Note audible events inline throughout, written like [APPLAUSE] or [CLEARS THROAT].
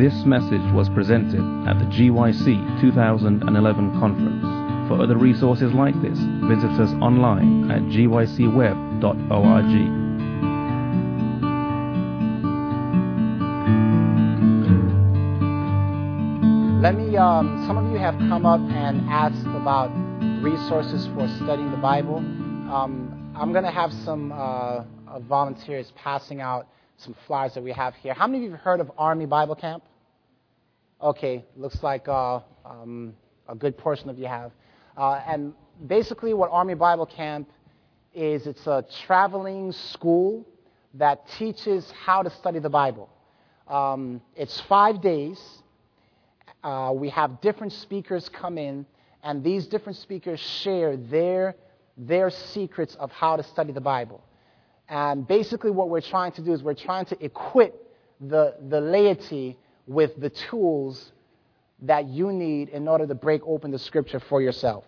This message was presented at the GYC 2011 conference. For other resources like this, visit us online at gycweb.org. Let me, um, some of you have come up and asked about resources for studying the Bible. Um, I'm going to have some uh, volunteers passing out some flyers that we have here. How many of you have heard of Army Bible Camp? Okay, looks like uh, um, a good portion of you have. Uh, and basically, what Army Bible Camp is, it's a traveling school that teaches how to study the Bible. Um, it's five days. Uh, we have different speakers come in, and these different speakers share their, their secrets of how to study the Bible. And basically, what we're trying to do is we're trying to equip the, the laity with the tools that you need in order to break open the scripture for yourself.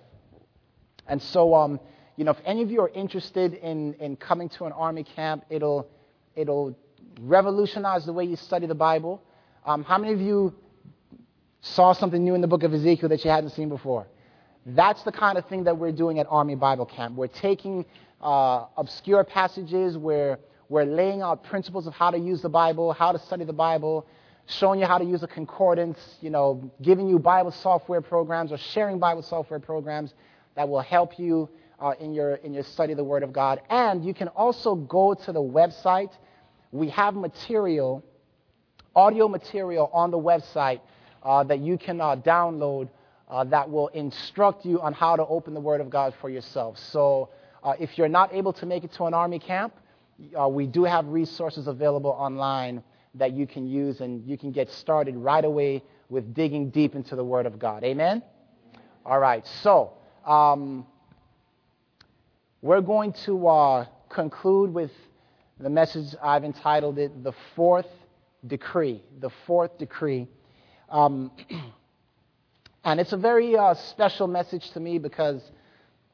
And so, um, you know, if any of you are interested in, in coming to an army camp, it'll, it'll revolutionize the way you study the Bible. Um, how many of you saw something new in the book of Ezekiel that you hadn't seen before? That's the kind of thing that we're doing at Army Bible Camp. We're taking uh, obscure passages, we're, we're laying out principles of how to use the Bible, how to study the Bible, showing you how to use a concordance, you know, giving you Bible software programs or sharing Bible software programs that will help you uh, in, your, in your study of the Word of God. And you can also go to the website. We have material, audio material on the website uh, that you can uh, download uh, that will instruct you on how to open the Word of God for yourself. So uh, if you're not able to make it to an Army camp, uh, we do have resources available online that you can use, and you can get started right away with digging deep into the Word of God. Amen? All right, so um, we're going to uh, conclude with the message I've entitled it The Fourth Decree. The Fourth Decree. Um, [CLEARS THROAT] and it's a very uh, special message to me because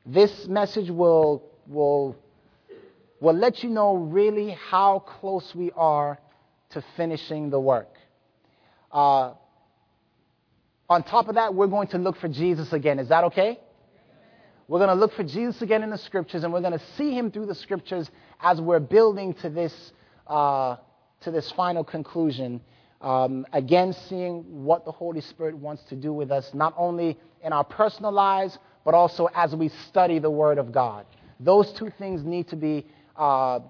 this message will, will, will let you know really how close we are to finishing the work. Uh, on top of that, we're going to look for Jesus again. Is that okay? We're going to look for Jesus again in the scriptures, and we're going to see him through the scriptures as we're building to this, uh, to this final conclusion. Um, again, seeing what the Holy Spirit wants to do with us, not only in our personal lives, but also as we study the Word of God. Those two things need to be uh,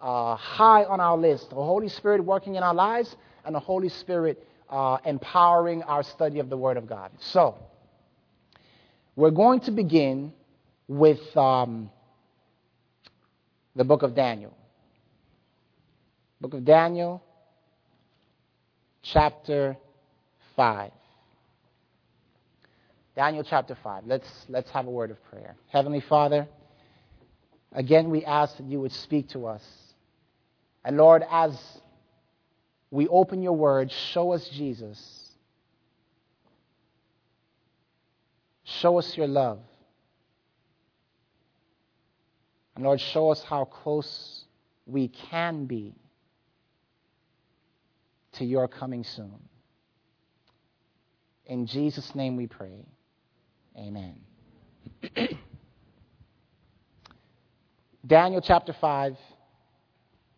uh, high on our list the Holy Spirit working in our lives, and the Holy Spirit uh, empowering our study of the Word of God. So, we're going to begin with um, the book of Daniel. Book of Daniel, chapter 5. Daniel chapter 5. Let's, let's have a word of prayer. Heavenly Father, again we ask that you would speak to us. And Lord, as we open your word, show us Jesus. Show us your love. And Lord, show us how close we can be to your coming soon. In Jesus' name we pray. Amen. [CLEARS THROAT] Daniel chapter 5,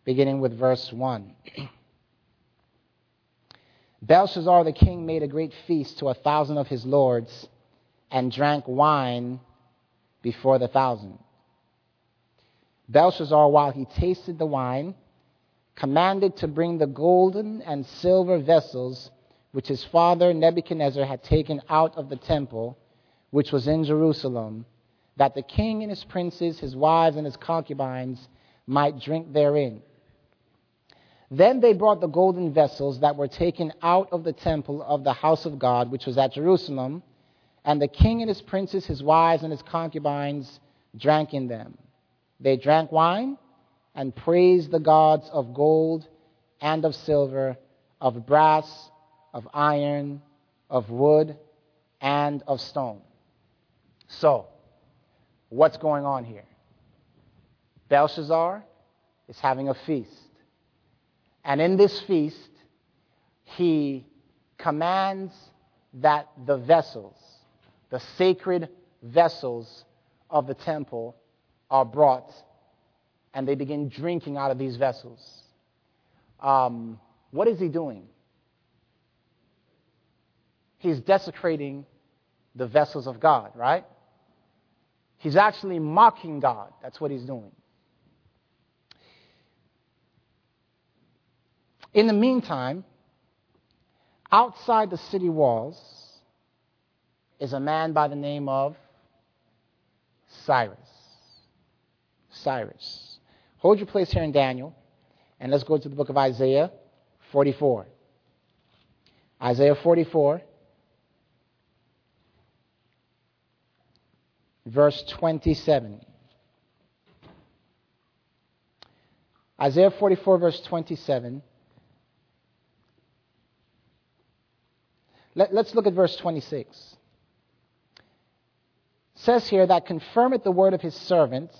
beginning with verse 1. Belshazzar the king made a great feast to a thousand of his lords and drank wine before the thousand. Belshazzar, while he tasted the wine, commanded to bring the golden and silver vessels which his father Nebuchadnezzar had taken out of the temple, which was in Jerusalem, that the king and his princes, his wives, and his concubines might drink therein. Then they brought the golden vessels that were taken out of the temple of the house of God, which was at Jerusalem, and the king and his princes, his wives, and his concubines drank in them. They drank wine and praised the gods of gold and of silver, of brass, of iron, of wood, and of stone. So, what's going on here? Belshazzar is having a feast. And in this feast, he commands that the vessels, the sacred vessels of the temple, are brought and they begin drinking out of these vessels. Um, what is he doing? He's desecrating the vessels of God, right? He's actually mocking God. That's what he's doing. In the meantime, outside the city walls is a man by the name of Cyrus. Cyrus. Hold your place here in Daniel, and let's go to the book of Isaiah 44. Isaiah 44, verse 27. Isaiah 44, verse 27. Let, us look at verse 26. It says here that confirmeth the word of his servant,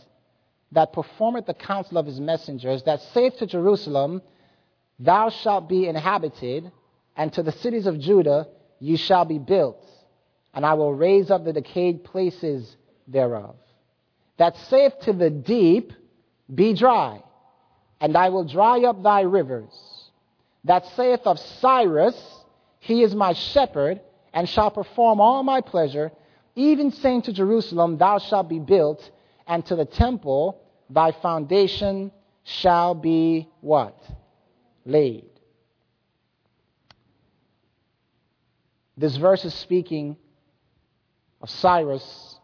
that performeth the counsel of his messengers, that saith to Jerusalem, Thou shalt be inhabited, and to the cities of Judah ye shall be built, and I will raise up the decayed places thereof. That saith to the deep, Be dry, and I will dry up thy rivers. That saith of Cyrus, He is my shepherd, and shall perform all my pleasure, even saying to Jerusalem, Thou shalt be built, and to the temple, thy foundation shall be what? Laid. This verse is speaking of Cyrus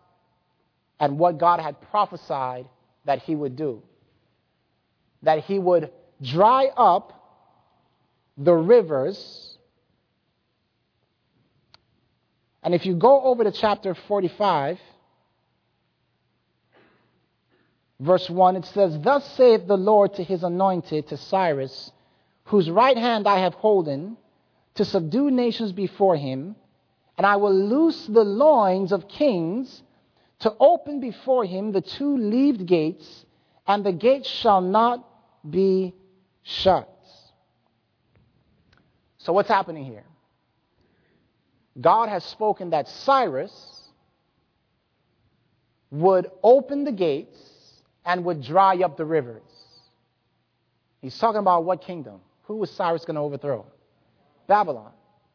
and what God had prophesied that he would do. That he would dry up the rivers. And if you go over to chapter 45, verse 1, it says, Thus saith the Lord to his anointed, to Cyrus, whose right hand I have holden, to subdue nations before him, and I will loose the loins of kings to open before him the two leaved gates, and the gates shall not be shut. So, what's happening here? God has spoken that Cyrus would open the gates and would dry up the rivers. He's talking about what kingdom? Who was Cyrus going to overthrow? Babylon,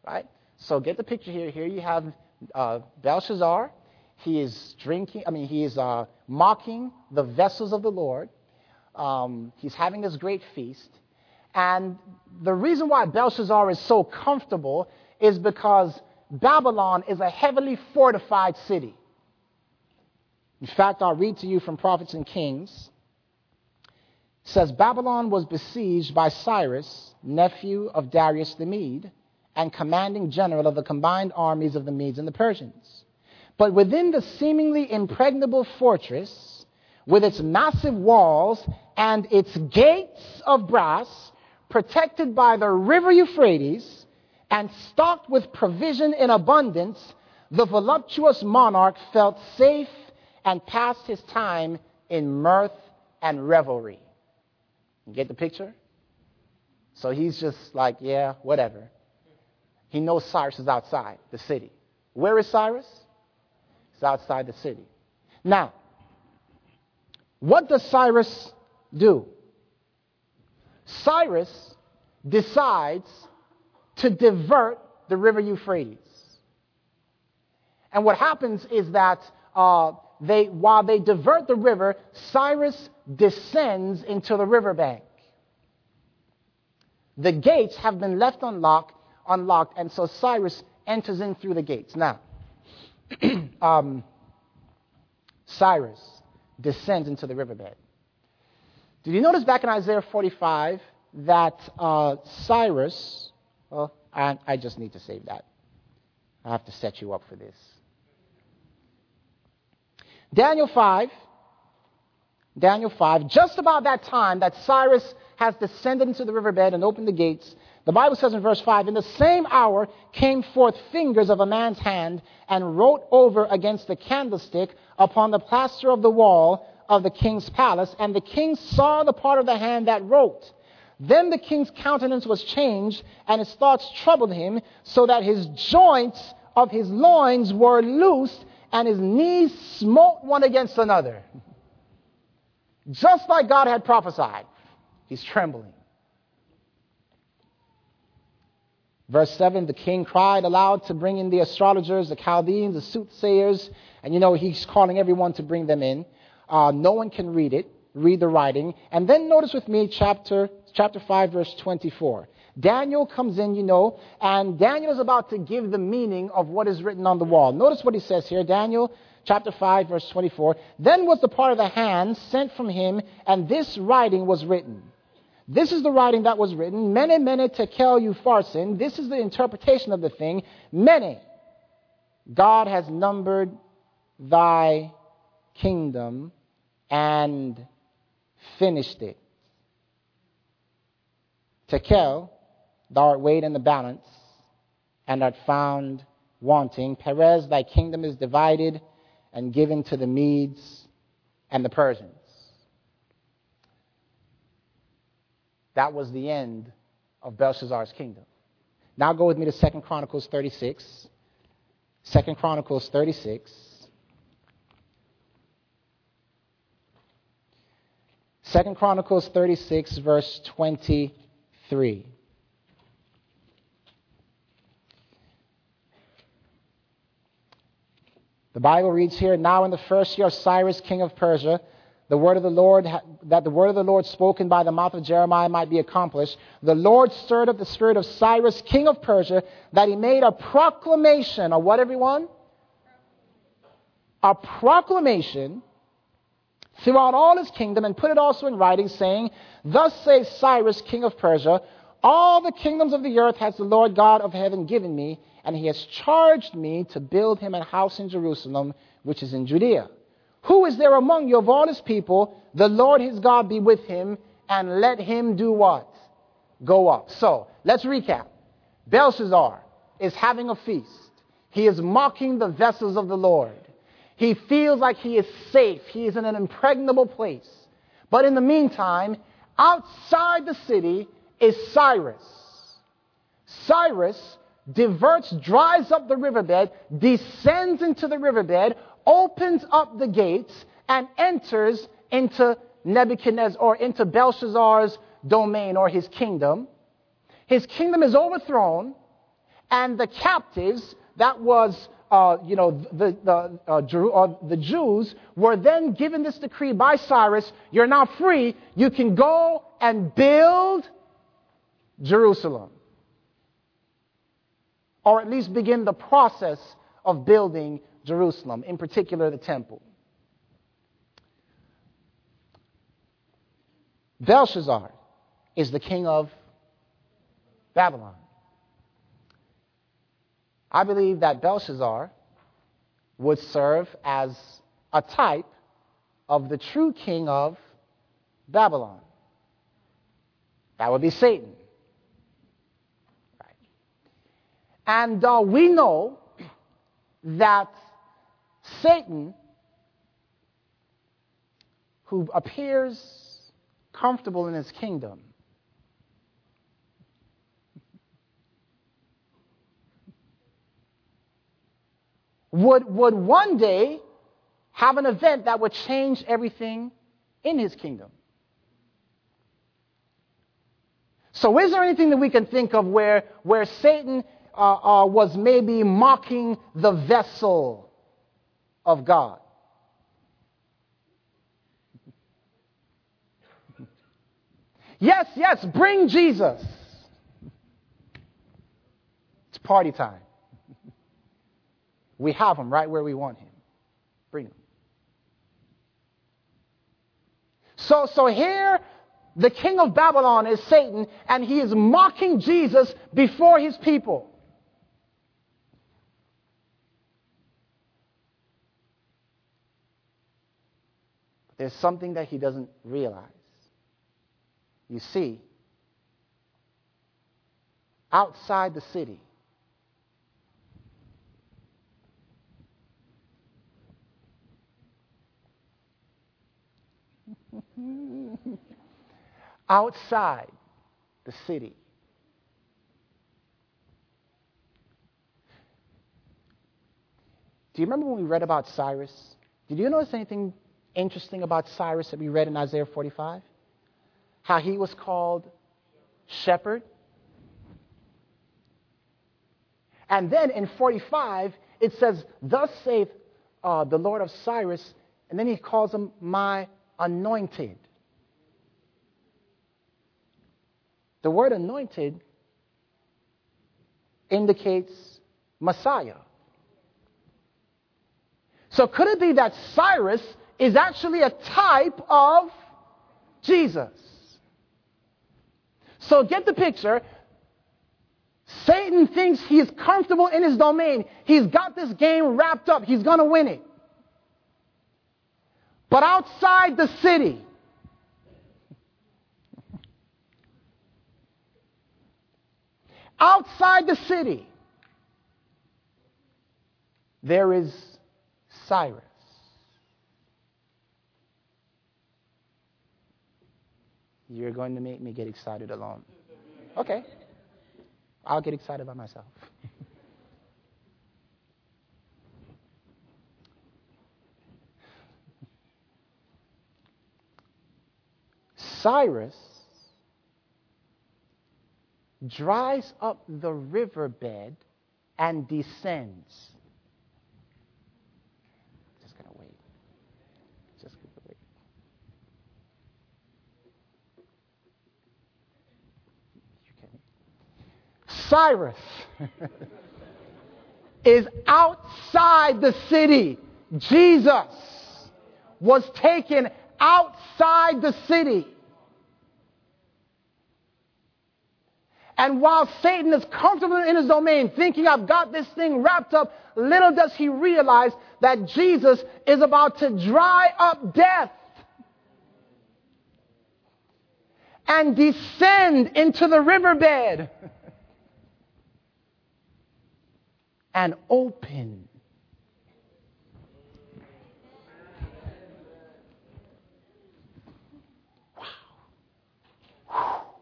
right? So get the picture here. Here you have uh, Belshazzar, he is drinking, I mean, he is uh, mocking the vessels of the Lord. Um, he's having this great feast. And the reason why Belshazzar is so comfortable is because Babylon is a heavily fortified city. In fact, I'll read to you from Prophets and Kings. It says Babylon was besieged by Cyrus, nephew of Darius the Mede, and commanding general of the combined armies of the Medes and the Persians. But within the seemingly impregnable fortress, with its massive walls and its gates of brass, protected by the river Euphrates, and stocked with provision in abundance, the voluptuous monarch felt safe and passed his time in mirth and revelry. You get the picture? So he's just like, yeah, whatever. He knows Cyrus is outside the city. Where is Cyrus? He's outside the city. Now, what does Cyrus do? Cyrus decides to divert the river Euphrates. And what happens is that uh, they, while they divert the river, Cyrus descends into the riverbank. The gates have been left unlocked, unlocked, and so Cyrus enters in through the gates. Now, [CLEARS THROAT] um, Cyrus descends into the riverbed. Did you notice back in Isaiah 45 that uh, Cyrus, Oh, well, I, I just need to save that. I have to set you up for this. Daniel 5, Daniel 5, just about that time that Cyrus has descended into the riverbed and opened the gates, the Bible says in verse 5 In the same hour came forth fingers of a man's hand and wrote over against the candlestick upon the plaster of the wall of the king's palace. And the king saw the part of the hand that wrote. Then the king's countenance was changed, and his thoughts troubled him, so that his joints of his loins were loosed, and his knees smote one against another. Just like God had prophesied, he's trembling. Verse 7 The king cried aloud to bring in the astrologers, the Chaldeans, the soothsayers, and you know, he's calling everyone to bring them in. Uh, no one can read it, read the writing. And then notice with me chapter, chapter 5, verse 24. Daniel comes in, you know, and Daniel is about to give the meaning of what is written on the wall. Notice what he says here. Daniel chapter 5, verse 24. Then was the part of the hand sent from him, and this writing was written. This is the writing that was written. Mene, mene, tekel, upharsin. This is the interpretation of the thing. Mene. God has numbered thy kingdom and finished it. Tekel, thou art weighed in the balance and art found wanting. Peres, thy kingdom is divided and given to the Medes and the Persians. That was the end of Belshazzar's kingdom. Now go with me to 2 Chronicles 36. 2 Chronicles 36. 2 Chronicles 36, verse 23. The Bible reads here, Now in the first year of Cyrus, king of Persia, the word of the Lord, that the word of the Lord spoken by the mouth of Jeremiah might be accomplished, the Lord stirred up the spirit of Cyrus, king of Persia, that he made a proclamation, of what, everyone? A proclamation throughout all his kingdom and put it also in writing, saying, Thus says Cyrus, king of Persia, all the kingdoms of the earth has the Lord God of heaven given me, and he has charged me to build him a house in Jerusalem, which is in Judea. Who is there among you of all his people? The Lord his God be with him, and let him do what? Go up. So, let's recap. Belshazzar is having a feast. He is mocking the vessels of the Lord. He feels like he is safe. He is in an impregnable place. But in the meantime, outside the city is Cyrus. Cyrus diverts, dries up the riverbed, descends into the riverbed, opens up the gates, and enters into Nebuchadnezzar or into Belshazzar's domain or his kingdom. His kingdom is overthrown, and the captives, that was, uh, you know, the, the, uh, uh, the Jews, were then given this decree by Cyrus you're now free, you can go and build Jerusalem or at least begin the process of building Jerusalem, in particular the temple. Belshazzar is the king of Babylon. I believe that Belshazzar would serve as a type of the true king of Babylon. That would be Satan. And uh, we know that Satan, who appears comfortable in his kingdom, would, would one day have an event that would change everything in his kingdom. So, is there anything that we can think of where, where Satan uh, uh, was maybe mocking the vessel of God. Yes, yes, bring Jesus. It's party time. We have him right where we want him. Bring him. So, so here, the king of Babylon is Satan, and he is mocking Jesus before his people. there's something that he doesn't realize. You see, outside the city, [LAUGHS] outside the city. Do you remember when we read about Cyrus? Did you notice anything interesting about Cyrus that we read in Isaiah 45? How he was called shepherd. And then in 45, it says, Thus saith uh, the Lord of Cyrus, and then he calls him my anointed. The word anointed indicates Messiah. So could it be that Cyrus is actually a type of Jesus? So get the picture. Satan thinks he's comfortable in his domain. He's got this game wrapped up. He's going to win it. But outside the city, outside the city, there is Cyrus. You're going to make me get excited alone. Okay. I'll get excited by myself. Cyrus dries up the riverbed and descends. Just gonna wait. Just gonna wait. You. Cyrus [LAUGHS] is outside the city. Jesus was taken outside the city. And while Satan is comfortable in his domain, thinking, I've got this thing wrapped up, little does he realize that Jesus is about to dry up death and descend into the riverbed and open. Wow.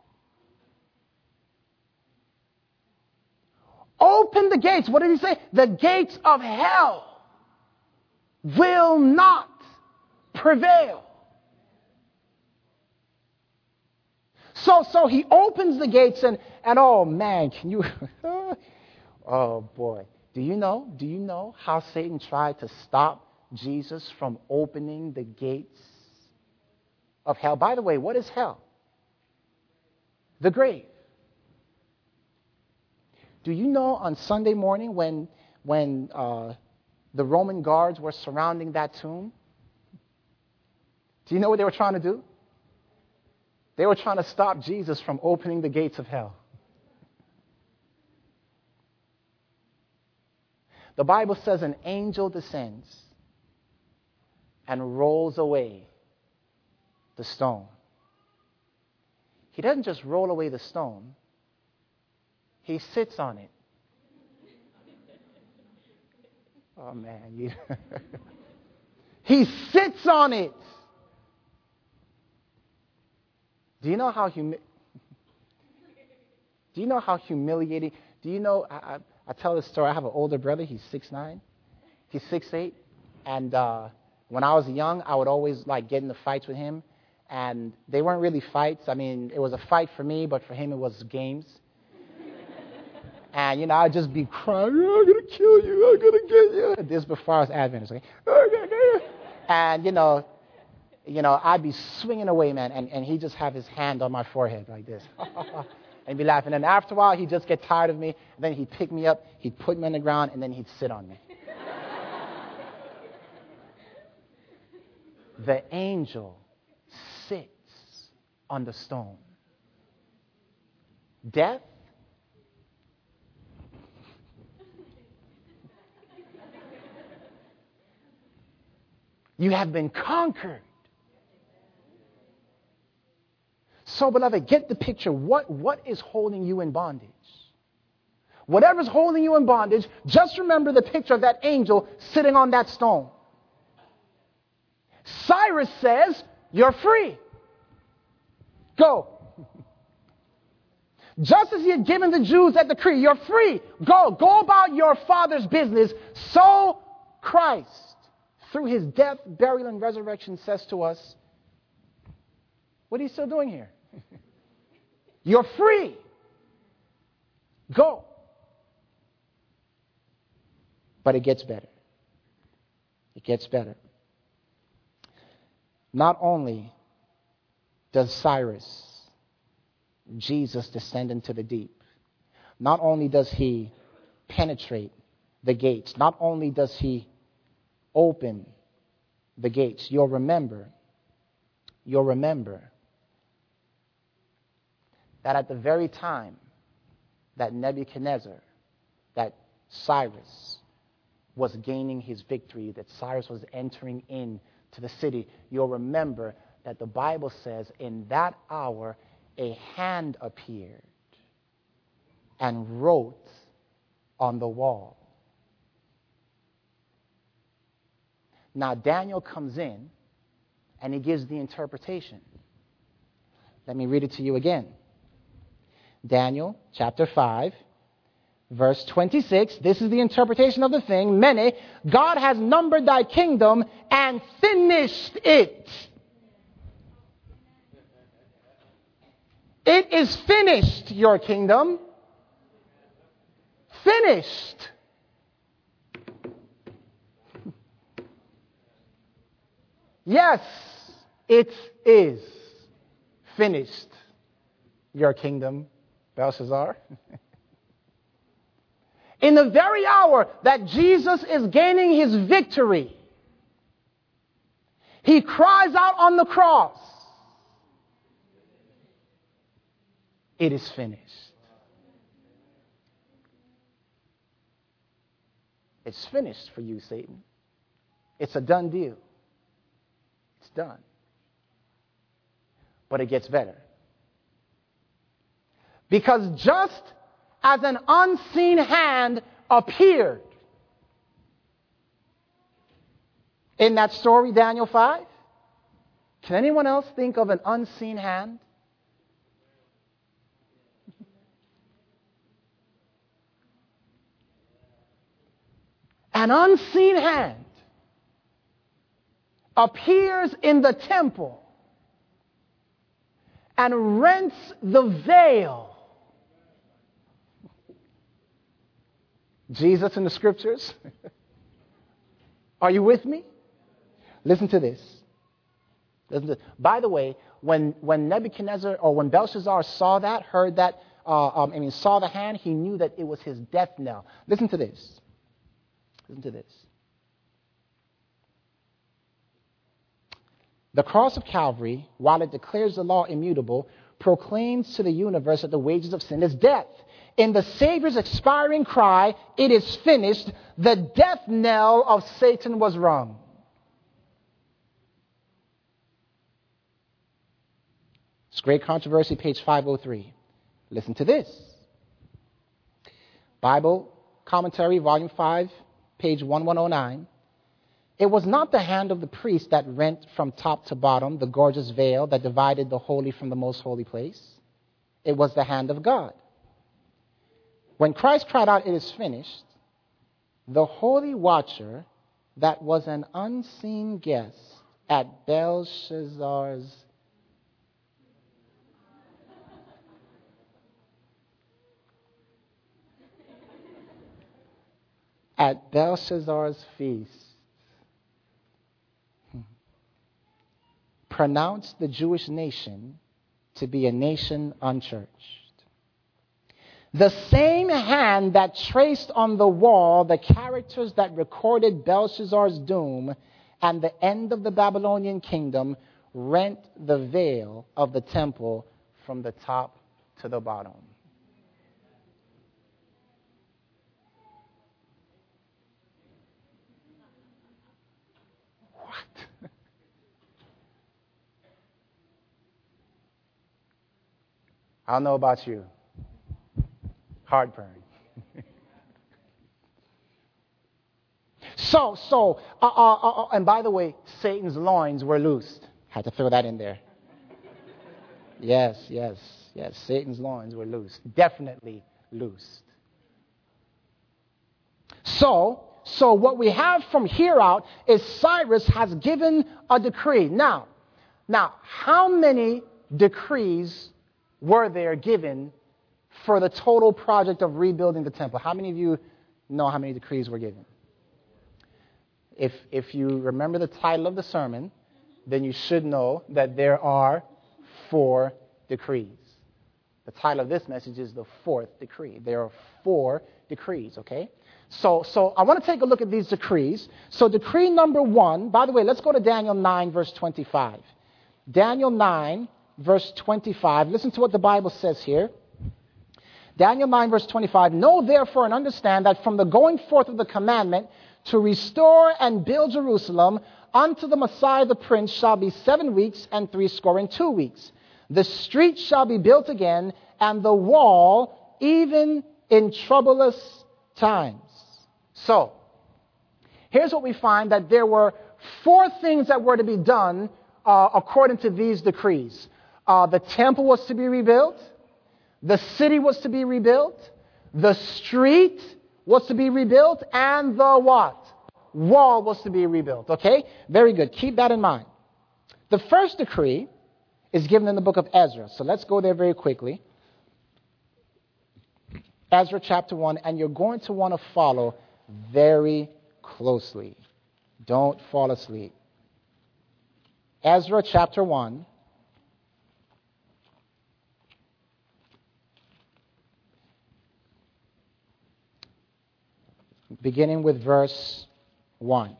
Open the gates. What did he say? The gates of hell will not prevail. So, so he opens the gates and, and oh man, can you, [LAUGHS] oh boy. Do you know, do you know how Satan tried to stop Jesus from opening the gates of hell? By the way, what is hell? The grave. Do you know on Sunday morning when, when uh, the Roman guards were surrounding that tomb? Do you know what they were trying to do? They were trying to stop Jesus from opening the gates of hell. The Bible says an angel descends and rolls away the stone. He doesn't just roll away the stone, he sits on it. Oh man, [LAUGHS] he sits on it. Do you know how humi- [LAUGHS] Do you know how humiliating? Do you know? I, I, I, tell this story. I have an older brother. He's six nine. He's six eight, and uh, when I was young, I would always like get into fights with him, and they weren't really fights. I mean, it was a fight for me, but for him, it was games. And, you know, I'd just be crying, oh, I'm going to kill you, I'm going to get you. This before I was Adventist, okay? And, you know, you know, I'd be swinging away, man, and, and he'd just have his hand on my forehead like this. [LAUGHS] and be laughing. And after a while, he'd just get tired of me. And then he'd pick me up, he'd put me on the ground, and then he'd sit on me. [LAUGHS] the angel sits on the stone. Death You have been conquered. So, beloved, get the picture. What, what is holding you in bondage? Whatever's holding you in bondage, just remember the picture of that angel sitting on that stone. Cyrus says, You're free. Go. [LAUGHS] Just as he had given the Jews that decree, you're free. Go, go about your father's business. So Christ, through his death, burial, and resurrection, says to us, What are you still doing here? [LAUGHS] You're free. Go. But it gets better. It gets better. Not only does Cyrus, Jesus, descend into the deep, not only does he penetrate the gates, not only does he open the gates, you'll remember, you'll remember that at the very time that Nebuchadnezzar, that Cyrus was gaining his victory, that Cyrus was entering into the city, you'll remember that the Bible says in that hour a hand appeared and wrote on the wall. Now, Daniel comes in and he gives the interpretation. Let me read it to you again. Daniel chapter 5, verse 26. This is the interpretation of the thing. Mene, God has numbered thy kingdom and finished it. It is finished, your kingdom. Finished. Yes, it is finished, your kingdom, Belshazzar. [LAUGHS] In the very hour that Jesus is gaining his victory, he cries out on the cross, It is finished. It's finished for you, Satan. It's a done deal. Done. But it gets better. Because just as an unseen hand appeared in that story, Daniel 5, can anyone else think of an unseen hand? an unseen hand appears in the temple and rents the veil. Jesus in the scriptures. [LAUGHS] Are you with me? Listen to this. Listen to, by the way, when, when Nebuchadnezzar or when Belshazzar saw that, heard that, uh, um, I mean, saw the hand, he knew that it was his death knell. Listen to this. Listen to this. The cross of Calvary, while it declares the law immutable, proclaims to the universe that the wages of sin is death. In the Savior's expiring cry, it is finished, the death knell of Satan was rung. It's Great Controversy, page 503. Listen to this Bible Commentary, volume 5, page 1109. It was not the hand of the priest that rent from top to bottom the gorgeous veil that divided the holy from the most holy place. It was the hand of God. When Christ cried out, It is finished, the holy watcher that was an unseen guest at Belshazzar's at Belshazzar's feast pronounced the Jewish nation to be a nation unchurched. The same hand that traced on the wall the characters that recorded Belshazzar's doom and the end of the Babylonian kingdom rent the veil of the temple from the top to the bottom. I don't know about you. Heartburn. [LAUGHS] so, so, uh, uh, uh, uh, and by the way, Satan's loins were loosed. Had to throw that in there. Yes, yes. yes, Satan's loins were loosed. Definitely loosed. So, so what we have from here out is Cyrus has given a decree. Now, now, how many decrees were there given for the total project of rebuilding the temple? How many of you know how many decrees were given? If, if you remember the title of the sermon, then you should know that there are four decrees. The title of this message is the fourth decree. There are four decrees, okay? So, so I want to take a look at these decrees. So, decree number one, by the way, let's go to Daniel 9, verse 25. Daniel 9, verse 25. Listen to what the Bible says here. Daniel 9, verse 25. Know therefore and understand that from the going forth of the commandment to restore and build Jerusalem unto the Messiah the Prince shall be seven weeks and threescore and two weeks. The street shall be built again, and the wall even in troublous times. So, here's what we find that there were four things that were to be done uh, according to these decrees. Uh, the temple was to be rebuilt, the city was to be rebuilt, the street was to be rebuilt, and the what? Wall was to be rebuilt. Okay? Very good. Keep that in mind. The first decree is given in the book of Ezra. So let's go there very quickly. Ezra chapter 1, and you're going to want to follow very closely. Don't fall asleep. Ezra chapter 1. Beginning with verse 1.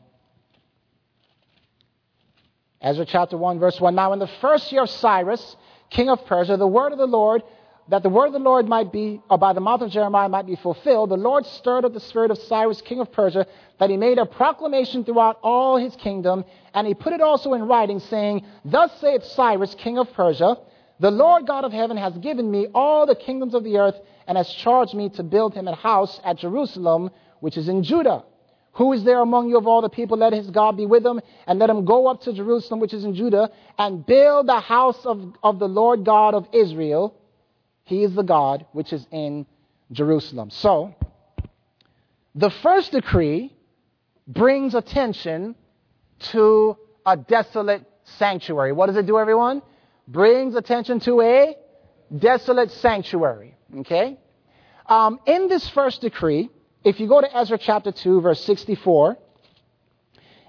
Ezra chapter 1, verse 1. Now, in the first year of Cyrus, king of Persia, the word of the Lord that the word of the Lord might be, or by the mouth of Jeremiah might be fulfilled, the Lord stirred up the spirit of Cyrus, king of Persia, that he made a proclamation throughout all his kingdom, and he put it also in writing, saying, Thus saith Cyrus, king of Persia, the Lord God of heaven has given me all the kingdoms of the earth, and has charged me to build him a house at Jerusalem, which is in Judah. Who is there among you of all the people? Let his God be with him, and let him go up to Jerusalem, which is in Judah, and build the house of, of the Lord God of Israel he is the God which is in Jerusalem. So, the first decree brings attention to a desolate sanctuary. What does it do, everyone? Brings attention to a desolate sanctuary. Okay? Um, in this first decree, if you go to Ezra chapter 2, verse 64,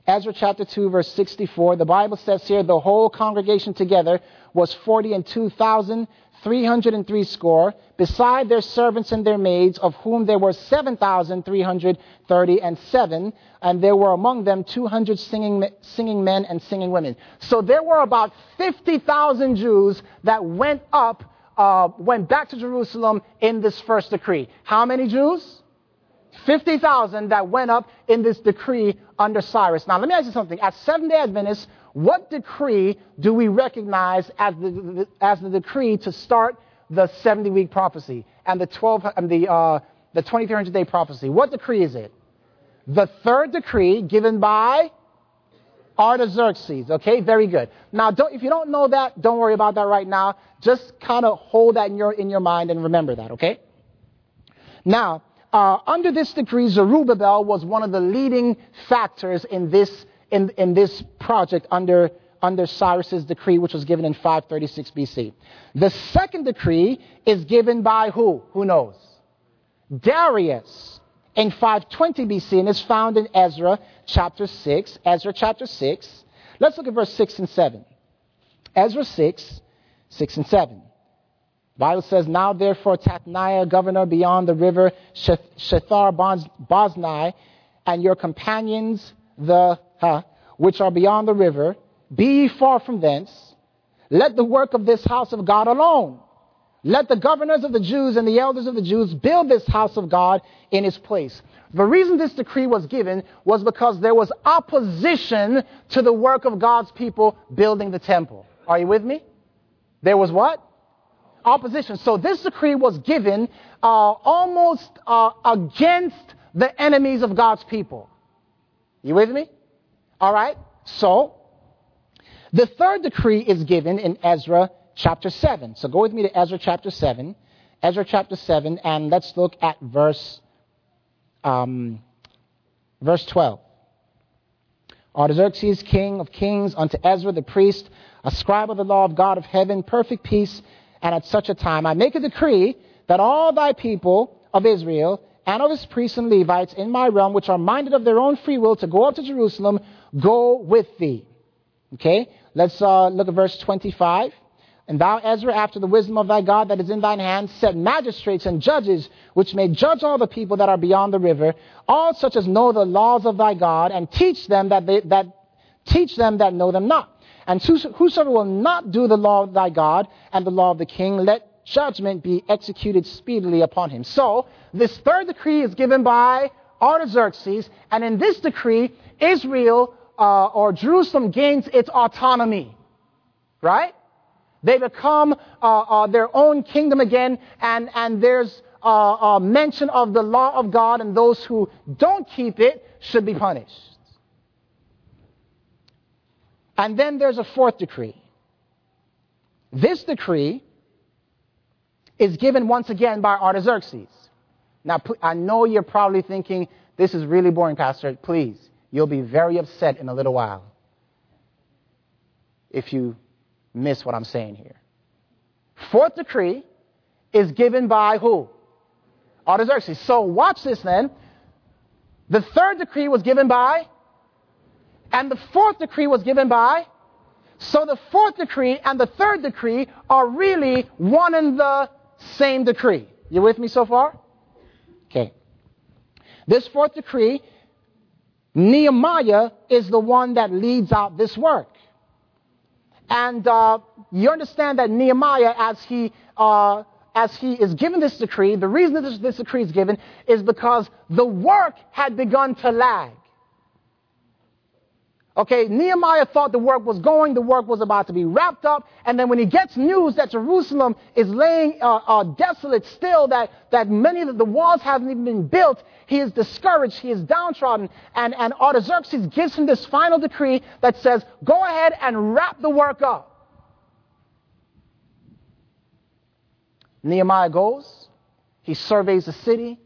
Ezra chapter 2, verse 64, the Bible says here the whole congregation together was 40 and 2,000 303 score, beside their servants and their maids, of whom there were 7,330 and seven, and there were among them 200 singing, singing men and singing women. So there were about 50,000 Jews that went up, uh, went back to Jerusalem in this first decree. How many Jews? 50,000 that went up in this decree under Cyrus. Now, let me ask you something. As Seventh day Adventists, what decree do we recognize as the, as the decree to start the 70 week prophecy and the 12 and the, uh, the 2300 day prophecy? What decree is it? The third decree given by Artaxerxes. Okay, very good. Now, if you don't know that, don't worry about that right now. Just kind of hold that in your, in your mind and remember that, okay? Now, uh, under this decree, Zerubbabel was one of the leading factors in this in, in this project under, under Cyrus's decree, which was given in 536 BC. The second decree is given by who? Who knows? Darius in 520 BC and is found in Ezra chapter 6. Ezra chapter 6. Let's look at verse 6 and 7. Ezra 6, 6 and 7. Bible says, Now therefore Tatnai, governor beyond the river Shethar Boznai, and your companions the huh, which are beyond the river, be ye far from thence. Let the work of this house of God alone. Let the governors of the Jews and the elders of the Jews build this house of God in its place. The reason this decree was given was because there was opposition to the work of God's people building the temple. Are you with me? There was what? Opposition. So this decree was given uh, almost uh, against the enemies of God's people. You with me? All right? So, the third decree is given in Ezra chapter 7. So go with me to Ezra chapter 7. Ezra chapter 7, and let's look at verse, um, verse 12. Artaxerxes, king of kings, unto Ezra the priest, a scribe of the law of God of heaven, perfect peace, and at such a time I make a decree that all thy people of Israel and of his priests and Levites in my realm, which are minded of their own free will to go up to Jerusalem, go with thee. Okay, let's uh, look at verse 25. And thou, Ezra, after the wisdom of thy God that is in thine hand, set magistrates and judges, which may judge all the people that are beyond the river, all such as know the laws of thy God, and teach them that, they, that teach them that know them not. And whosoever will not do the law of thy God and the law of the king, let judgment be executed speedily upon him. So, this third decree is given by Artaxerxes, and in this decree, Israel uh, or Jerusalem gains its autonomy. Right? They become uh, uh, their own kingdom again, and, and there's uh, uh, mention of the law of God, and those who don't keep it should be punished. And then there's a fourth decree. This decree is given once again by Artaxerxes. Now, I know you're probably thinking, this is really boring, Pastor. Please, you'll be very upset in a little while if you miss what I'm saying here. Fourth decree is given by who? Artaxerxes. So watch this then. The third decree was given by, and the fourth decree was given by. So the fourth decree and the third decree are really one and the same decree. You with me so far? Okay. This fourth decree, Nehemiah is the one that leads out this work. And uh, you understand that Nehemiah, as he, uh, as he is given this decree, the reason this, this decree is given is because the work had begun to lag. Okay, Nehemiah thought the work was going, the work was about to be wrapped up, and then when he gets news that Jerusalem is laying uh, uh, desolate still, that, that many of the walls haven't even been built, he is discouraged, he is downtrodden, and, and Artaxerxes gives him this final decree that says, go ahead and wrap the work up. Nehemiah goes, he surveys the city,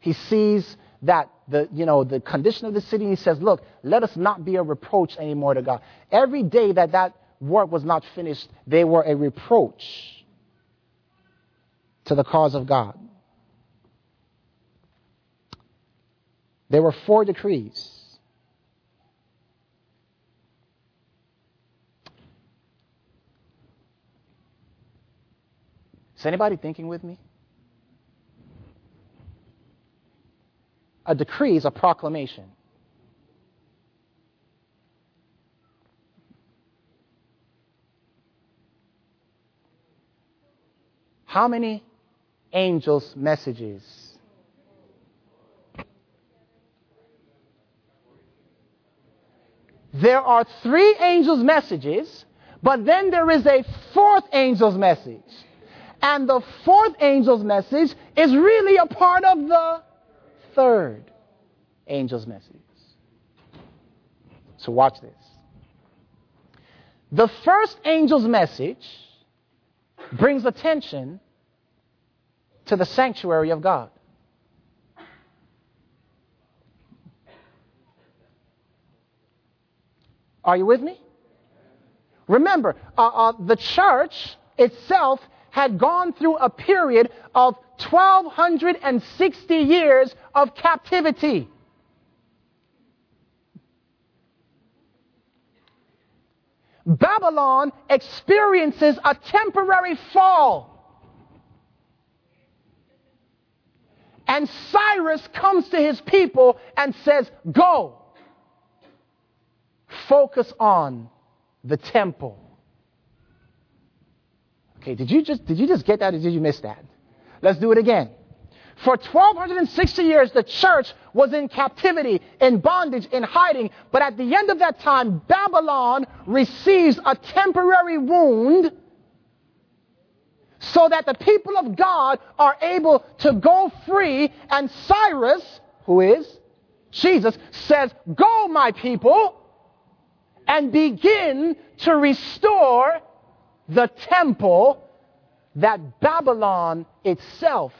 he sees that the, you know, the condition of the city. He says, look, let us not be a reproach anymore to God. Every day that that work was not finished, they were a reproach to the cause of God. There were four decrees. Is anybody thinking with me? A decree is a proclamation. How many angels' messages? There are three angels' messages, but then there is a fourth angel's message. And the fourth angel's message is really a part of the third angel's message. So watch this. The first angel's message brings attention to the sanctuary of God. Are you with me? Remember, uh, uh, the church itself had gone through a period of 1,260 years of captivity. Babylon experiences a temporary fall. And Cyrus comes to his people and says, Go. Focus on the temple. Okay, did you just did you just get that or did you miss that? Let's do it again. For 1260 years, the church was in captivity, in bondage, in hiding. But at the end of that time, Babylon receives a temporary wound so that the people of God are able to go free. And Cyrus, who is Jesus, says, Go, my people, and begin to restore the temple that Babylon itself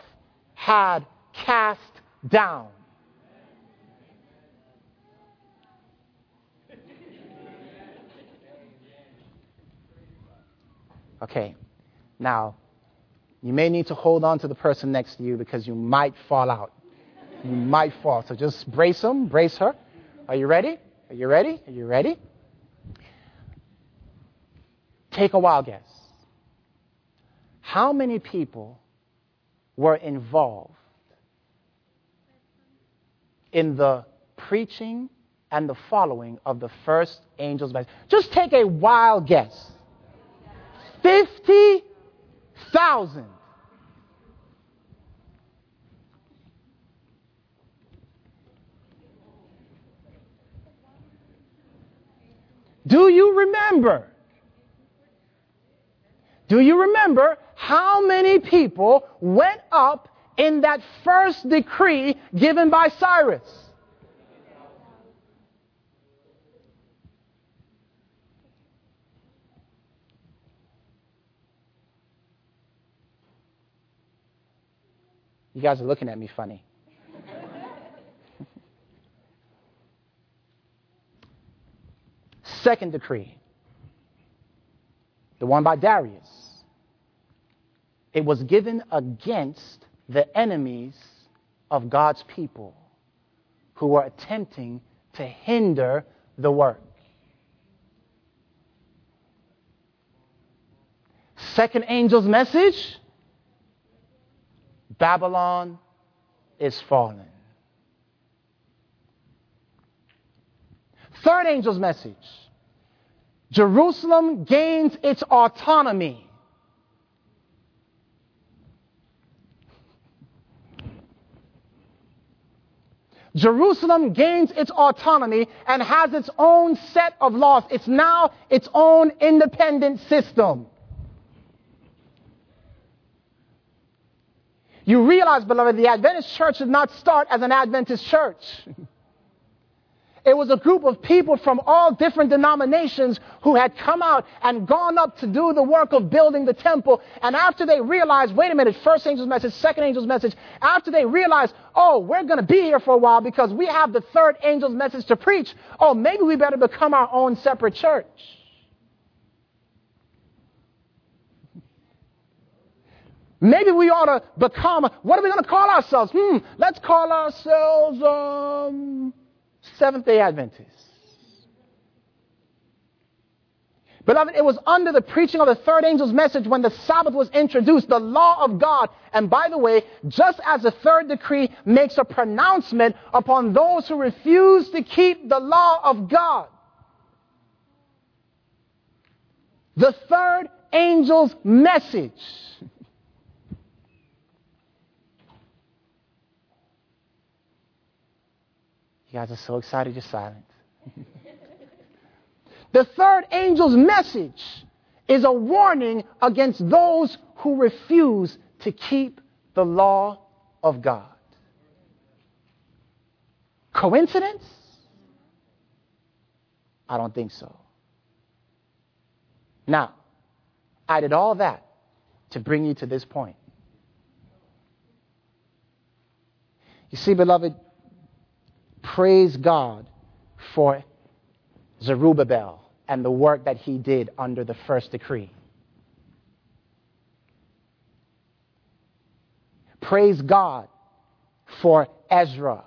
had cast down. Okay, now you may need to hold on to the person next to you because you might fall out. You might fall. So just brace him, brace her. Are you ready? Are you ready? Are you ready? Take a wild guess. How many people were involved in the preaching and the following of the first angel's message? Just take a wild guess. 50,000. Do you remember? Do you remember how many people went up in that first decree given by Cyrus? You guys are looking at me funny. [LAUGHS] Second decree, the one by Darius. It was given against the enemies of God's people who were attempting to hinder the work. Second angel's message Babylon is fallen. Third angel's message Jerusalem gains its autonomy. Jerusalem gains its autonomy and has its own set of laws. It's now its own independent system. You realize, beloved, the Adventist church did not start as an Adventist church. [LAUGHS] It was a group of people from all different denominations who had come out and gone up to do the work of building the temple. And after they realized, wait a minute, first angel's message, second angel's message, after they realized, oh, we're going to be here for a while because we have the third angel's message to preach, oh, maybe we better become our own separate church. Maybe we ought to become, what are we going to call ourselves? Hmm, let's call ourselves, um, Seventh day Adventists. Beloved, it was under the preaching of the third angel's message when the Sabbath was introduced, the law of God. And by the way, just as the third decree makes a pronouncement upon those who refuse to keep the law of God, the third angel's message You guys are so excited, you're silent. [LAUGHS] the third angel's message is a warning against those who refuse to keep the law of God. Coincidence? I don't think so. Now, I did all that to bring you to this point. You see, beloved, praise God for Zerubbabel and the work that he did under the first decree. Praise God for Ezra,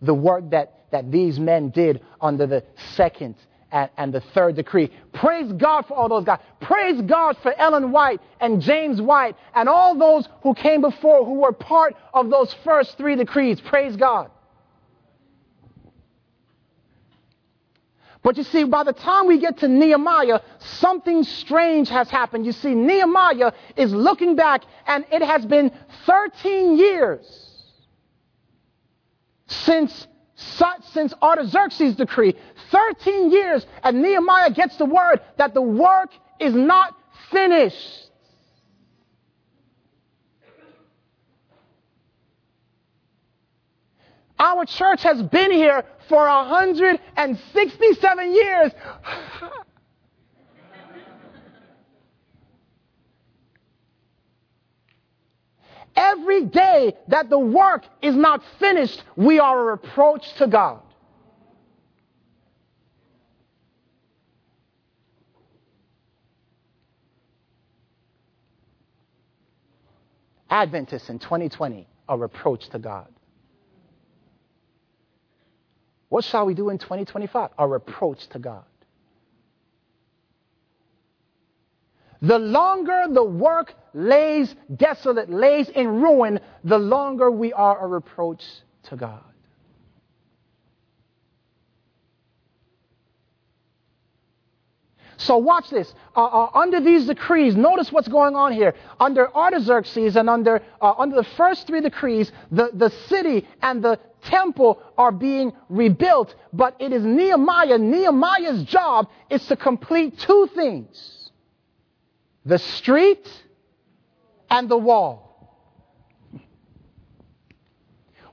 the work that, that these men did under the second and, and, the third decree. Praise God for all those guys. Praise God for Ellen White and James White and all those who came before who were part of those first three decrees. Praise God. But you see, by the time we get to Nehemiah, something strange has happened. You see, Nehemiah is looking back, and it has been 13 years since, since Artaxerxes' decree. 13 years, and Nehemiah gets the word that the work is not finished. Our church has been here for 167 years. [LAUGHS] Every day that the work is not finished, we are a reproach to God. Adventists in 2020 are a reproach to God. What shall we do in 2025? A reproach to God. The longer the work lays desolate, lays in ruin, the longer we are a reproach to God. So watch this. Uh, uh, under these decrees, notice what's going on here. Under Artaxerxes and under, uh, under the first three decrees, the, the city and the temple are being rebuilt. But it is Nehemiah. Nehemiah's job is to complete two things the street and the wall.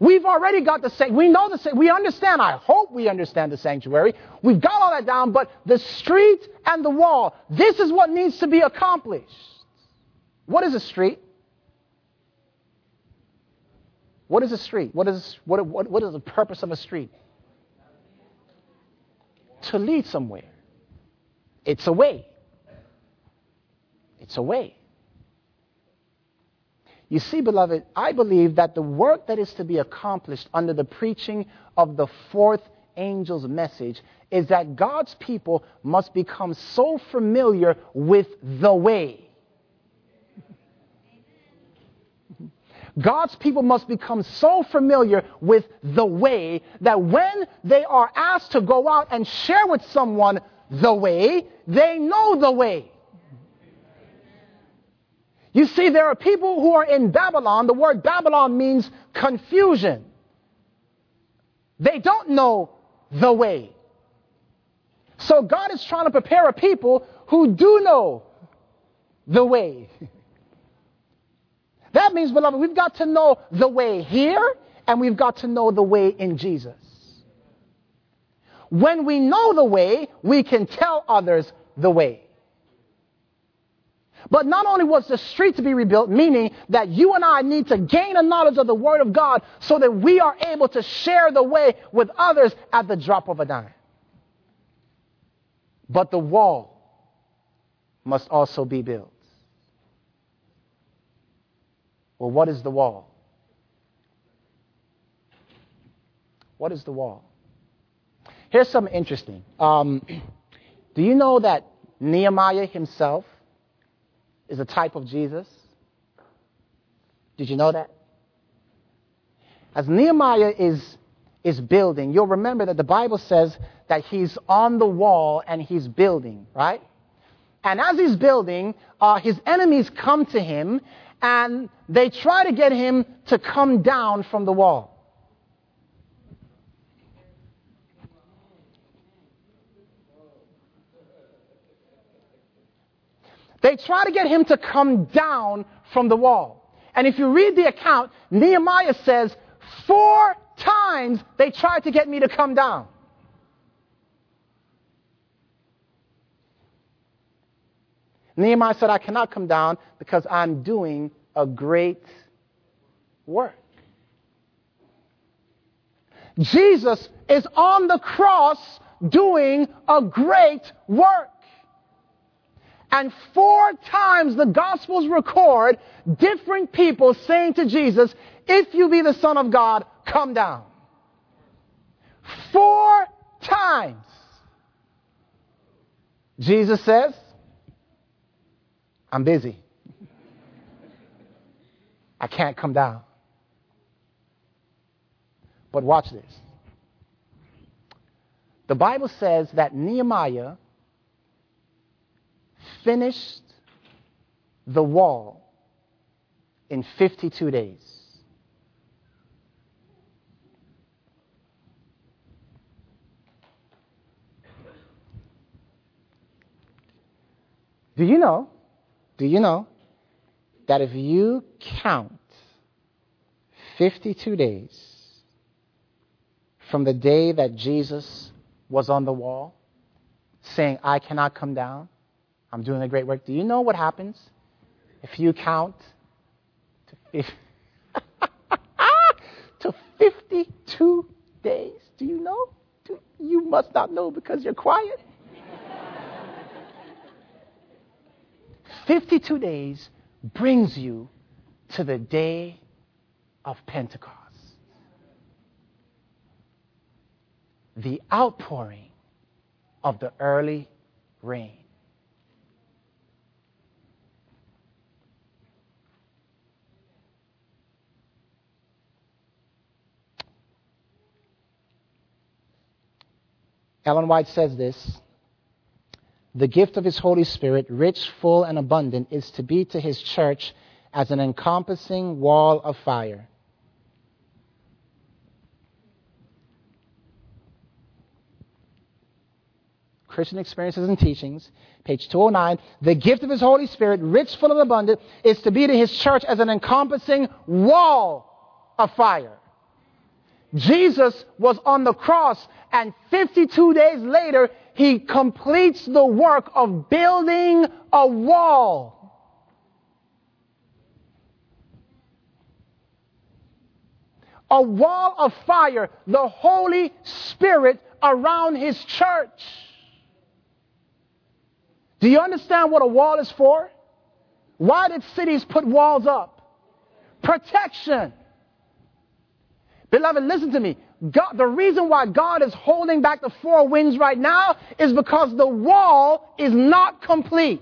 We've already got the same. We know the sanctuary. We understand. I hope we understand the sanctuary. We've got all that down. But the street and the wall. This is what needs to be accomplished. What is a street? What is a street? What is what, what, what is the purpose of a street? To lead somewhere. It's a way. It's a way. You see, beloved, I believe that the work that is to be accomplished under the preaching of the fourth angel's message is that God's people must become so familiar with the way. God's people must become so familiar with the way that when they are asked to go out and share with someone the way, they know the way. You see, there are people who are in Babylon. The word Babylon means confusion. They don't know the way. So God is trying to prepare a people who do know the way. [LAUGHS] That means, beloved, we've got to know the way here and we've got to know the way in Jesus. When we know the way, we can tell others the way. But not only was the street to be rebuilt, meaning that you and I need to gain a knowledge of the Word of God so that we are able to share the way with others at the drop of a dime. But the wall must also be built. Well, what is the wall? What is the wall? Here's something interesting. Um, [CLEARS THROAT] do you know that Nehemiah himself is a type of Jesus. Did you know that? As Nehemiah is, is building, you'll remember that the Bible says that he's on the wall and he's building, right? And as he's building, uh, his enemies come to him and they try to get him to come down from the wall. They try to get him to come down from the wall. And if you read the account, Nehemiah says, four times they tried to get me to come down. Nehemiah said, I cannot come down because I'm doing a great work. Jesus is on the cross doing a great work. And four times the Gospels record different people saying to Jesus, If you be the Son of God, come down. Four times. Jesus says, I'm busy. I can't come down. But watch this. The Bible says that Nehemiah finished the wall in 52 days. Do you know? Do you know that if you count 52 days from the day that Jesus was on the wall saying, I cannot come down, I'm doing a great work. Do you know what happens if you count? If, [LAUGHS] 52 days. Do you know? Do, you must not know because you're quiet. 52 days brings you to the day of Pentecost. The outpouring of the early rain. Ellen White says this The gift of His Holy Spirit, rich, full, and abundant, is to be to His church as an encompassing wall of fire. Christian Experiences and Teachings, page 209. The gift of His Holy Spirit, rich, full, and abundant, is to be to His church as an encompassing wall of fire. Jesus was on the cross, and 52 days later, he completes the work of building a wall. A wall of fire, the Holy Spirit around his church. Do you understand what a wall is for? Why did cities put walls up? Protection. Beloved, listen to me. God, the reason why God is holding back the four winds right now is because the wall is not complete.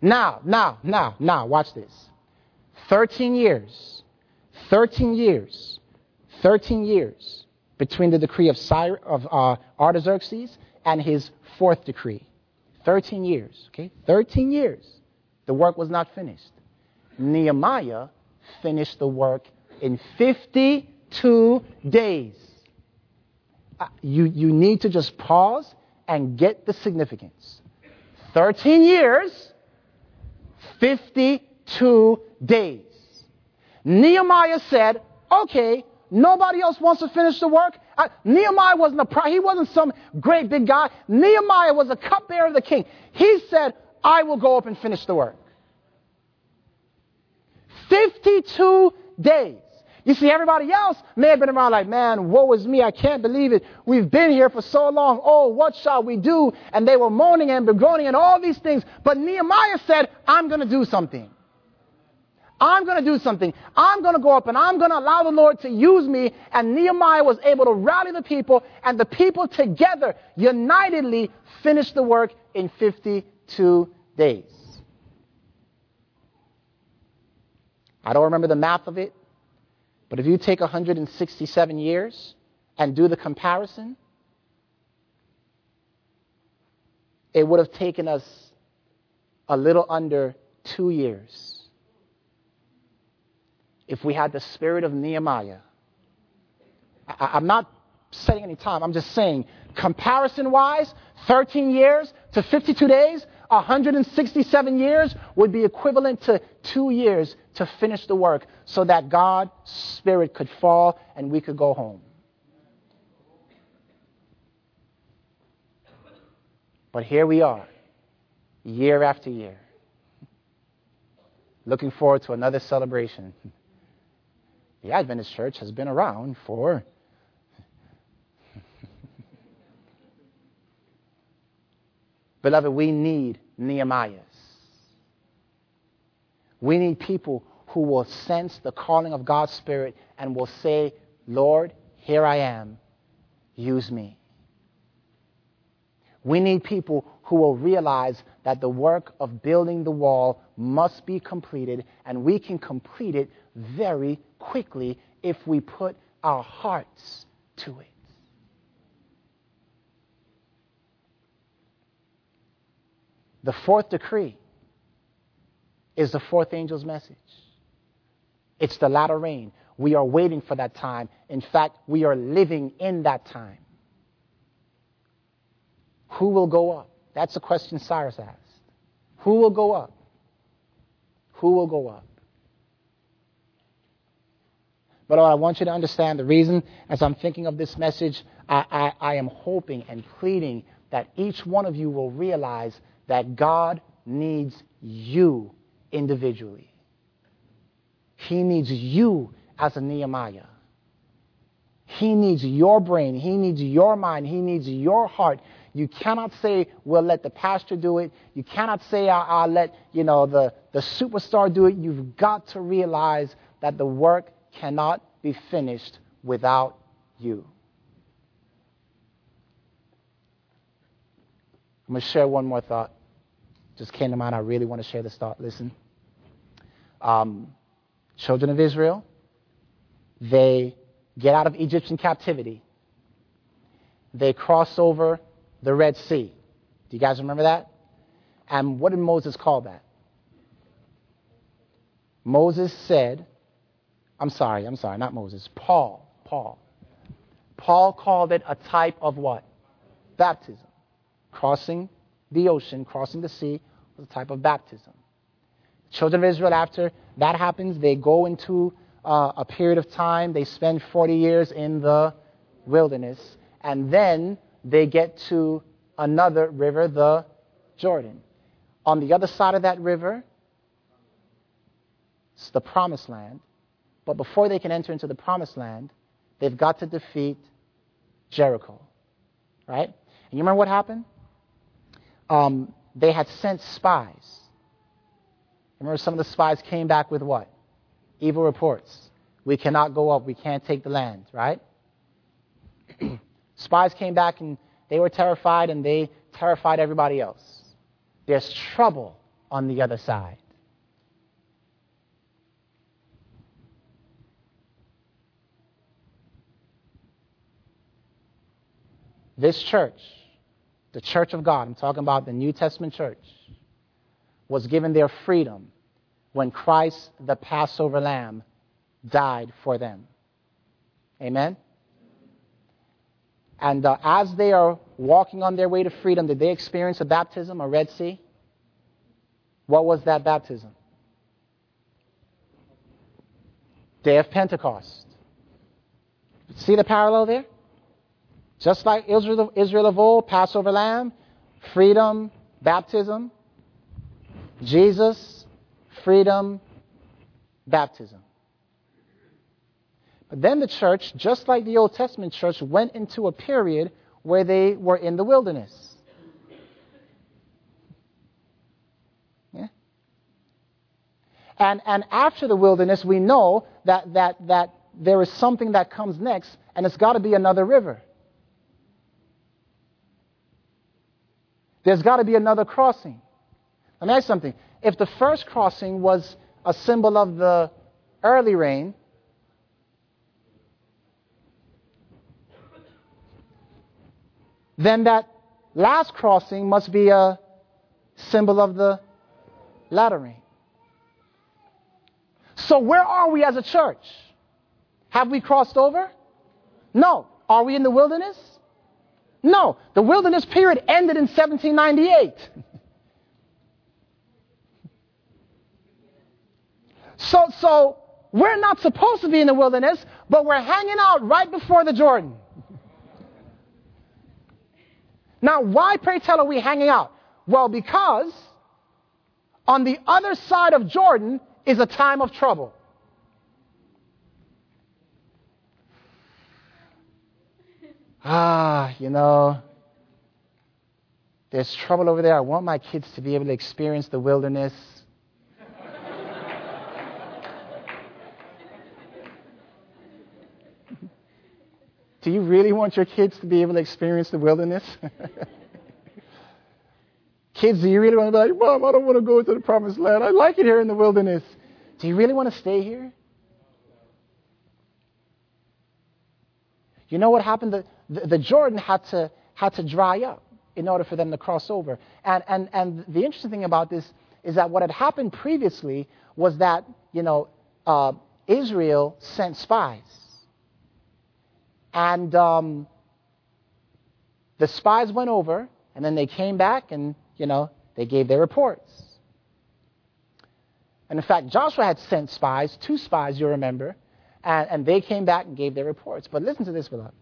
Now, now, now, now, watch this. 13 years, 13 years, 13 years between the decree of, Cyrus, of uh, Artaxerxes and his fourth decree. 13 years, okay? 13 years. The work was not finished. Nehemiah finished the work in 52 days. Uh, you, you need to just pause and get the significance. 13 years, 52 days. Nehemiah said, okay, nobody else wants to finish the work. Uh, Nehemiah wasn't a he wasn't some great big guy. Nehemiah was a cupbearer of the king. He said, I will go up and finish the work. 52 days. You see, everybody else may have been around like, man, woe is me. I can't believe it. We've been here for so long. Oh, what shall we do? And they were moaning and begroaning and all these things. But Nehemiah said, I'm going to do something. I'm going to do something. I'm going to go up and I'm going to allow the Lord to use me. And Nehemiah was able to rally the people and the people together, unitedly, finished the work in 52 days. I don't remember the math of it, but if you take 167 years and do the comparison, it would have taken us a little under two years if we had the spirit of Nehemiah. I, am not setting any time, I'm just saying, comparison wise, 13 years to 52 days, 167 years would be equivalent to two years to finish the work so that God's Spirit could fall and we could go home. But here we are, year after year, looking forward to another celebration. [LAUGHS] The Adventist Church has been around for Beloved, we need Nehemiahs. We need people who will sense the calling of God's Spirit and will say, Lord, here I am. Use me. We need people who will realize that the work of building the wall must be completed, and we can complete it very quickly if we put our hearts to it. The fourth decree is the fourth angel's message. It's the latter rain. We are waiting for that time. In fact, we are living in that time. Who will go up? That's a question Cyrus asked. Who will go up? Who will go up? But I want you to understand the reason, as I'm thinking of this message, I, I, I am hoping and pleading that each one of you will realize that God needs you individually. He needs you as a Nehemiah. He needs your brain. He needs your mind. He needs your heart. You cannot say, we'll let the pastor do it. You cannot say, I'll, I'll let, you know, the, the superstar do it. You've got to realize that the work cannot be finished without you. I'm going to share one more thought. Just came to mind. I really want to share this thought. Listen. Um, children of Israel, they get out of Egyptian captivity. They cross over the Red Sea. Do you guys remember that? And what did Moses call that? Moses said, I'm sorry, I'm sorry, not Moses, Paul. Paul. Paul called it a type of what? Baptism. Crossing the ocean, crossing the sea, was a type of baptism. Children of Israel, after that happens, they go into uh, a period of time. They spend 40 years in the wilderness. And then they get to another river, the Jordan. On the other side of that river, it's the promised land. But before they can enter into the promised land, they've got to defeat Jericho. Right? And you remember what happened? Um, they had sent spies. Remember, some of the spies came back with what? Evil reports. We cannot go up. We can't take the land, right? [CLEARS THROAT] spies came back and they were terrified and they terrified everybody else. There's trouble on the other side. This church, the church of God, I'm talking about the New Testament church, was given their freedom when Christ, the Passover lamb, died for them. Amen? And uh, as they are walking on their way to freedom, did they experience a baptism, a Red Sea? What was that baptism? Day of Pentecost. See the parallel there? Just like Israel, Israel of old, Passover lamb, freedom, baptism. Jesus, freedom, baptism. But then the church, just like the Old Testament church, went into a period where they were in the wilderness. Yeah? And, and after the wilderness, we know that, that, that there is something that comes next, and it's got to be another river. There's got to be another crossing. Let me ask something. If the first crossing was a symbol of the early rain, then that last crossing must be a symbol of the latter rain. So, where are we as a church? Have we crossed over? No. Are we in the wilderness? No, the wilderness period ended in 1798. so, so we're not supposed to be in the wilderness, but we're hanging out right before the Jordan. Now, why, pray tell, are we hanging out? Well, because on the other side of Jordan is a time of trouble. Ah, you know, there's trouble over there. I want my kids to be able to experience the wilderness. [LAUGHS] Do you really want your kids to be able to experience the wilderness? [LAUGHS] kids, do you really want to be like, Mom, I don't want to go to the promised land. I like it here in the wilderness. Do you really want to stay here? You know what happened? The, the, Jordan had to, had to dry up in order for them to cross over. And, and, and the interesting thing about this is that what had happened previously was that, you know, uh, Israel sent spies. And um, the spies went over, and then they came back and, you know, they gave their reports. And in fact, Joshua had sent spies, two spies, you remember, and, and they came back and gave their reports. But listen to this, beloved.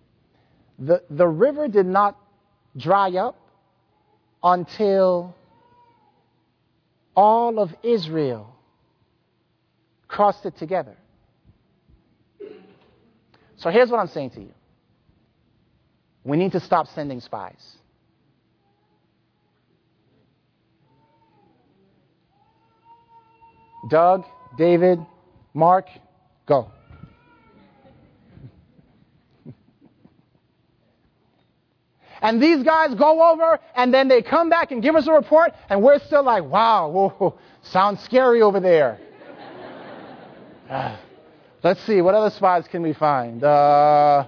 The, the river did not dry up until all of Israel crossed it together. So here's what I'm saying to you we need to stop sending spies. Doug, David, Mark, go. And these guys go over and then they come back and give us a report, and we're still like, wow, whoa, sounds scary over there. [SIGHS] uh, let's see, what other spots can we find? Uh,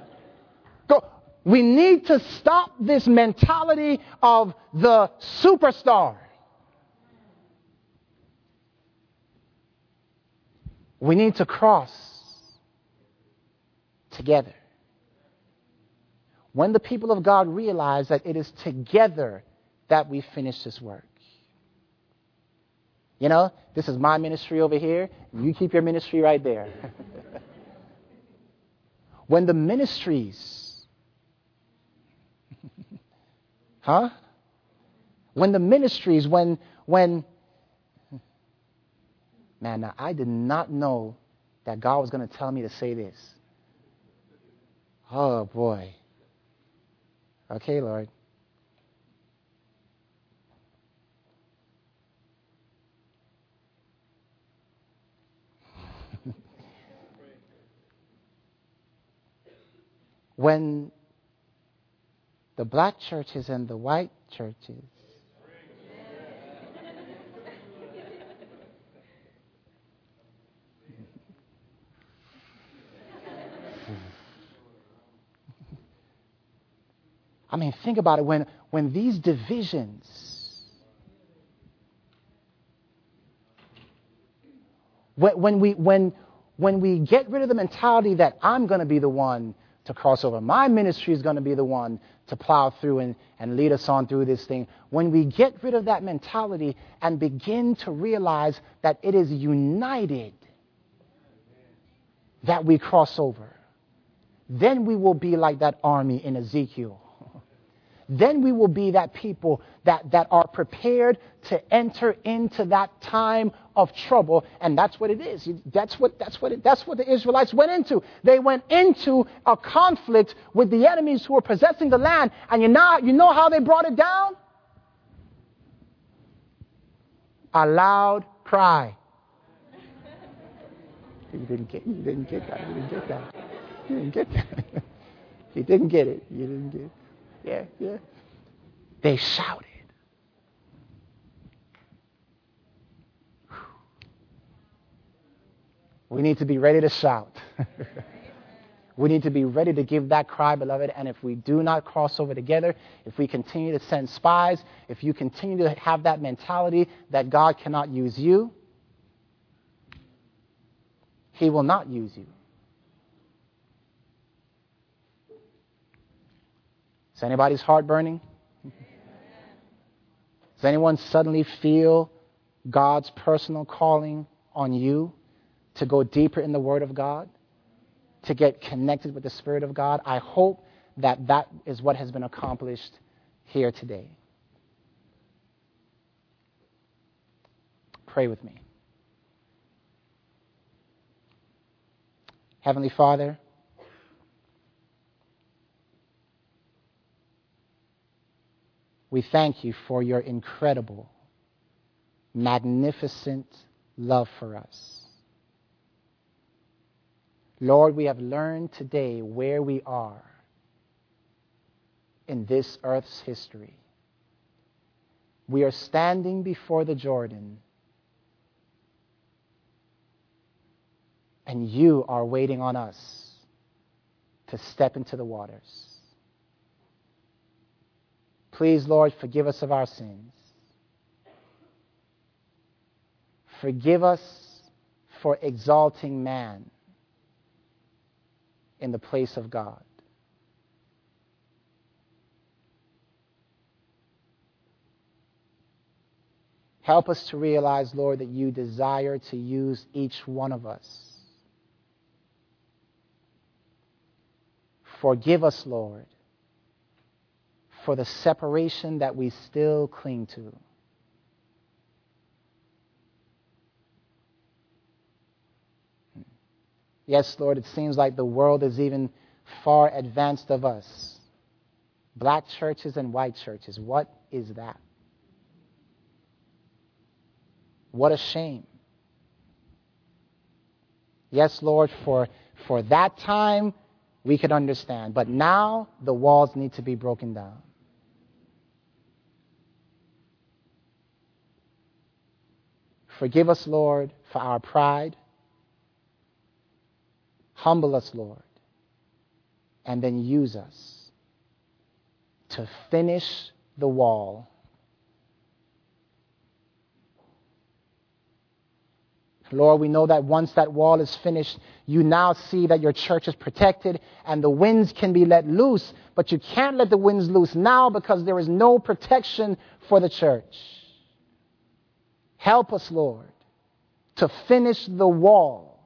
go. We need to stop this mentality of the superstar. We need to cross together when the people of God realize that it is together that we finish this work. You know, this is my ministry over here, you keep your ministry right there. [LAUGHS] when the ministries, [LAUGHS] huh? When the ministries, when, when, man, now I did not know that God was going to tell me to say this. Oh boy. Okay, Lord. [LAUGHS] when the black churches and the white churches I mean, think about it. When, when these divisions, when, when, we, when, when we get rid of the mentality that I'm going to be the one to cross over, my ministry is going to be the one to plow through and, and lead us on through this thing, when we get rid of that mentality and begin to realize that it is united that we cross over, then we will be like that army in Ezekiel then we will be that people that, that are prepared to enter into that time of trouble. And that's what it is. That's what, that's what, it, that's what the Israelites went into. They went into a conflict with the enemies who were possessing the land. And you know, you know how they brought it down? A loud cry. You didn't get, you didn't get that. You didn't get that. You didn't get that. [LAUGHS] you didn't get it. You didn't get it yeah, yeah. They shouted. We need to be ready to shout. [LAUGHS] we need to be ready to give that cry, beloved. And if we do not cross over together, if we continue to send spies, if you continue to have that mentality that God cannot use you, He will not use you. Is anybody's heart burning? Does anyone suddenly feel God's personal calling on you to go deeper in the Word of God, to get connected with the Spirit of God? I hope that that is what has been accomplished here today. Pray with me. Heavenly Father, We thank you for your incredible, magnificent love for us. Lord, we have learned today where we are in this earth's history. We are standing before the Jordan, and you are waiting on us to step into the waters. Please, Lord, forgive us of our sins. Forgive us for exalting man in the place of God. Help us to realize, Lord, that you desire to use each one of us. Forgive us, Lord, for the separation that we still cling to. Yes, Lord, it seems like the world is even far advanced of us. Black churches and white churches, what is that? What a shame. Yes, Lord, for, for that time we could understand, but now the walls need to be broken down. Forgive us, Lord, for our pride. Humble us, Lord, and then use us to finish the wall. Lord, we know that once that wall is finished, you now see that your church is protected and the winds can be let loose, but you can't let the winds loose now because there is no protection for the church. Help us, Lord, to finish the wall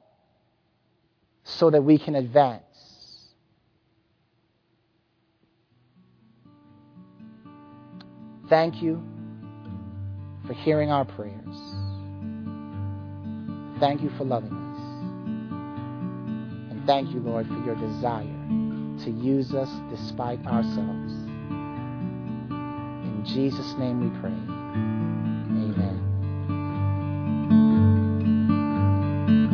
so that we can advance. Thank you for hearing our prayers. Thank you for loving us. And thank you, Lord, for your desire to use us despite ourselves. In Jesus' name we pray.